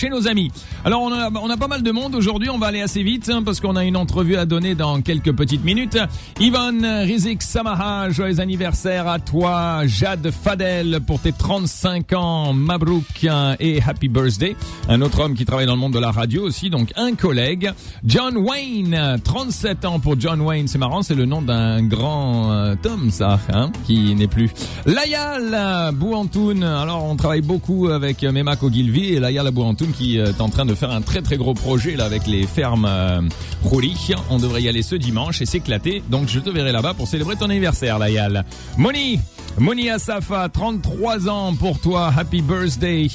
chez nos amis. Alors on a, on a pas mal de monde aujourd'hui, on va aller assez vite hein, parce qu'on a une entrevue à donner dans quelques petites minutes. Yvonne Rizik Samaha, joyeux anniversaire à toi. Jade Fadel pour tes 35 ans, Mabrouk hein, et Happy Birthday. Un autre homme qui travaille dans le monde de la radio aussi, donc un collègue. John Wayne, 37 ans pour John Wayne, c'est marrant, c'est le nom d'un grand euh, Tom ça, hein, qui n'est plus. Layal Bouantoun, alors on travaille beaucoup avec Mema Kogilvi et Layal Bouantoun qui est en train de faire un très très gros projet là avec les fermes euh. On devrait y aller ce dimanche et s'éclater, donc je te verrai là-bas pour célébrer ton anniversaire Layal. Moni Moni Asafa, 33 ans pour toi, happy birthday.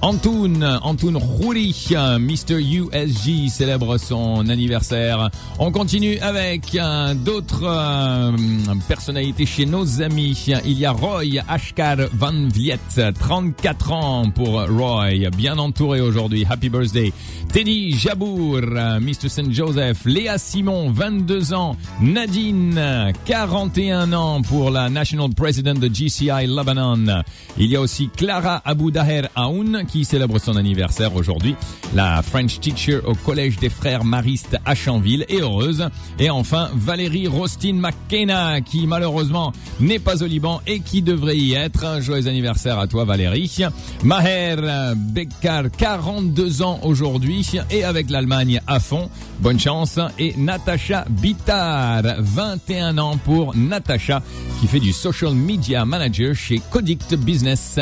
Antoun, Antoun Rouli, Mr. USG célèbre son anniversaire. On continue avec euh, d'autres euh, personnalités chez nos amis. Il y a Roy Ashkar Van Viet, 34 ans pour Roy, bien entouré aujourd'hui, happy birthday. Teddy Jabour, Mr. St. Joseph, Léa Simon, 22 ans, Nadine, 41 ans pour la National President de GCI Lebanon. Il y a aussi Clara Abou Daher Aoun qui célèbre son anniversaire aujourd'hui. La French teacher au Collège des Frères Maristes à Chanville est heureuse. Et enfin, Valérie Rostin McKenna qui malheureusement n'est pas au Liban et qui devrait y être. Joyeux anniversaire à toi Valérie. Maher Bekkar, 42 ans aujourd'hui et avec l'Allemagne à fond. Bonne chance. Et Natacha Bitar, 21 ans pour Natacha qui fait du social media manager chez Codict Business.